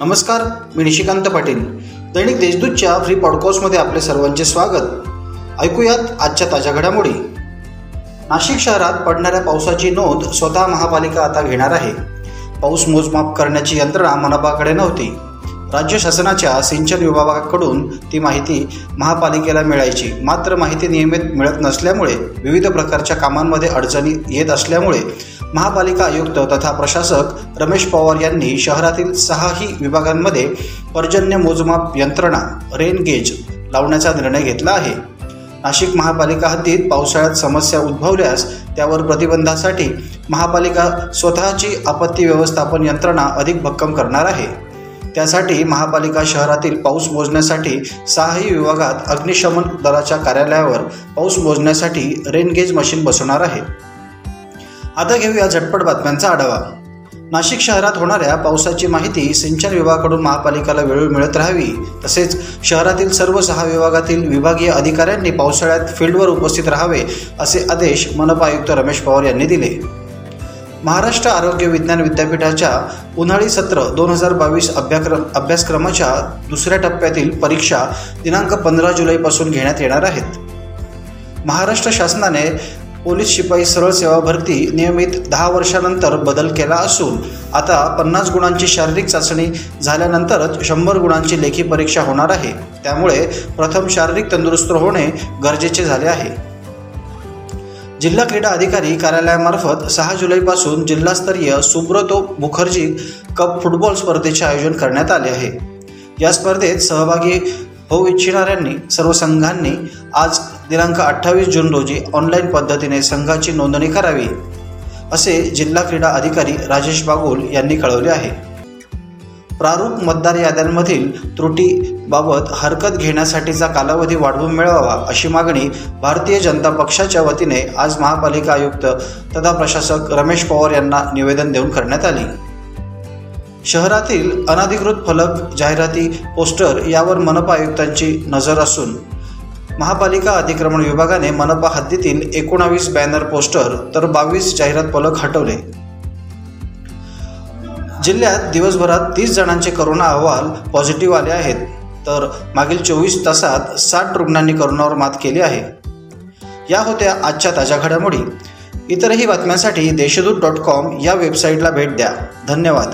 नमस्कार मी निशिकांत पाटील. दैनिक देशदूतच्या फ्री पॉडकास्टमध्ये आपले सर्वांचे स्वागत. ऐकूयात आजच्या ताज्या घडामोडी. नाशिक शहरात पडणाऱ्या पावसाची नोंद स्वतः महापालिका आता घेणार आहे. पाऊस मोजमाप करण्याची यंत्रणा मनपाकडे नव्हती. राज्य शासनाच्या सिंचन विभागाकडून ती माहिती महापालिकेला मिळायची. मात्र माहिती नियमित मिळत नसल्यामुळे विविध प्रकारच्या कामांमध्ये अडचणी येत असल्यामुळे महापालिका आयुक्त तथा प्रशासक रमेश पवार यांनी शहरातील सहाही विभागांमध्ये पर्जन्य मोजमाप यंत्रणा रेन गेज लावण्याचा निर्णय घेतला आहे. नाशिक महापालिका हद्दीत पावसाळ्यात समस्या उद्भवल्यास त्यावर प्रतिबंधासाठी महापालिका स्वतःची आपत्ती व्यवस्थापन यंत्रणा अधिक भक्कम करणार आहे. त्यासाठी महापालिका शहरातील पाऊस मोजण्यासाठी सहाही विभागात अग्निशमन दलाच्या कार्यालयावर पाऊस मोजण्यासाठी रेनगेज मशीन बसवणार आहे. आता घेऊया झटपट बातम्यांचा आढावा. नाशिक शहरात होणाऱ्या पावसाची माहिती सिंचन विभागाकडून महापालिकेला वेळोवेळी मिळत राहावी तसेच शहरातील सर्व सहा विभागातील विभागीय अधिकाऱ्यांनी पावसाळ्यात फील्डवर उपस्थित राहावे असे आदेश मनपा आयुक्त रमेश पवार यांनी दिले. महाराष्ट्र आरोग्य विज्ञान विद्यापीठाच्या उन्हाळी सत्र दोन हजार बावीस अभ्याक्रम अभ्यासक्रमाच्या दुसऱ्या टप्प्यातील परीक्षा दिनांक पंधरा जुलैपासून घेण्यात येणार आहेत. महाराष्ट्र शासनाने पोलीस शिपाई सरळ सेवा भरती नियमित दहा वर्षानंतर बदल केला असून आता पन्नास गुणांची शारीरिक चाचणी झाल्यानंतरच शंभर गुणांची लेखी परीक्षा होणार आहे. त्यामुळे प्रथम शारीरिक तंदुरुस्त होणे गरजेचे झाले आहे. जिल्हा क्रीडा अधिकारी कार्यालयामार्फत सहा जुलैपासून जिल्हास्तरीय सुब्रतो मुखर्जी कप फुटबॉल स्पर्धेचे आयोजन करण्यात आले आहे. या स्पर्धेत सहभागी होऊ इच्छिणाऱ्यांनी सर्व संघांनी आज दिनांक अठ्ठावीस जून रोजी ऑनलाईन पद्धतीने संघाची नोंदणी करावी असे जिल्हा क्रीडा अधिकारी राजेश बागुल यांनी कळवले आहे. प्रारूप मतदार याद्यांमधील त्रुटीबाबत हरकत घेण्यासाठीचा कालावधी वाढवून मिळवावा अशी मागणी भारतीय जनता पक्षाच्या वतीने आज महापालिका आयुक्त तथा प्रशासक रमेश पवार यांना निवेदन देऊन करण्यात आली. शहरातील अनधिकृत फलक जाहिराती पोस्टर यावर मनपा आयुक्तांची नजर असून महापालिका अतिक्रमण विभागाने मनपा हद्दीतील एकोणावीस बॅनर पोस्टर तर बावीस जाहिरात फलक हटवले. जिल्ह्यात दिवसभरात तीस जणांचे करोना अहवाल पॉझिटिव्ह आले आहेत तर मागील चोवीस तासात साठ रुग्णांनी करोनावर मात केली आहे. या होत्या आजच्या ताज्या घडामोडी. इतरही बातम्यांसाठी देशदूत डॉट कॉम या वेबसाईटला भेट द्या. धन्यवाद.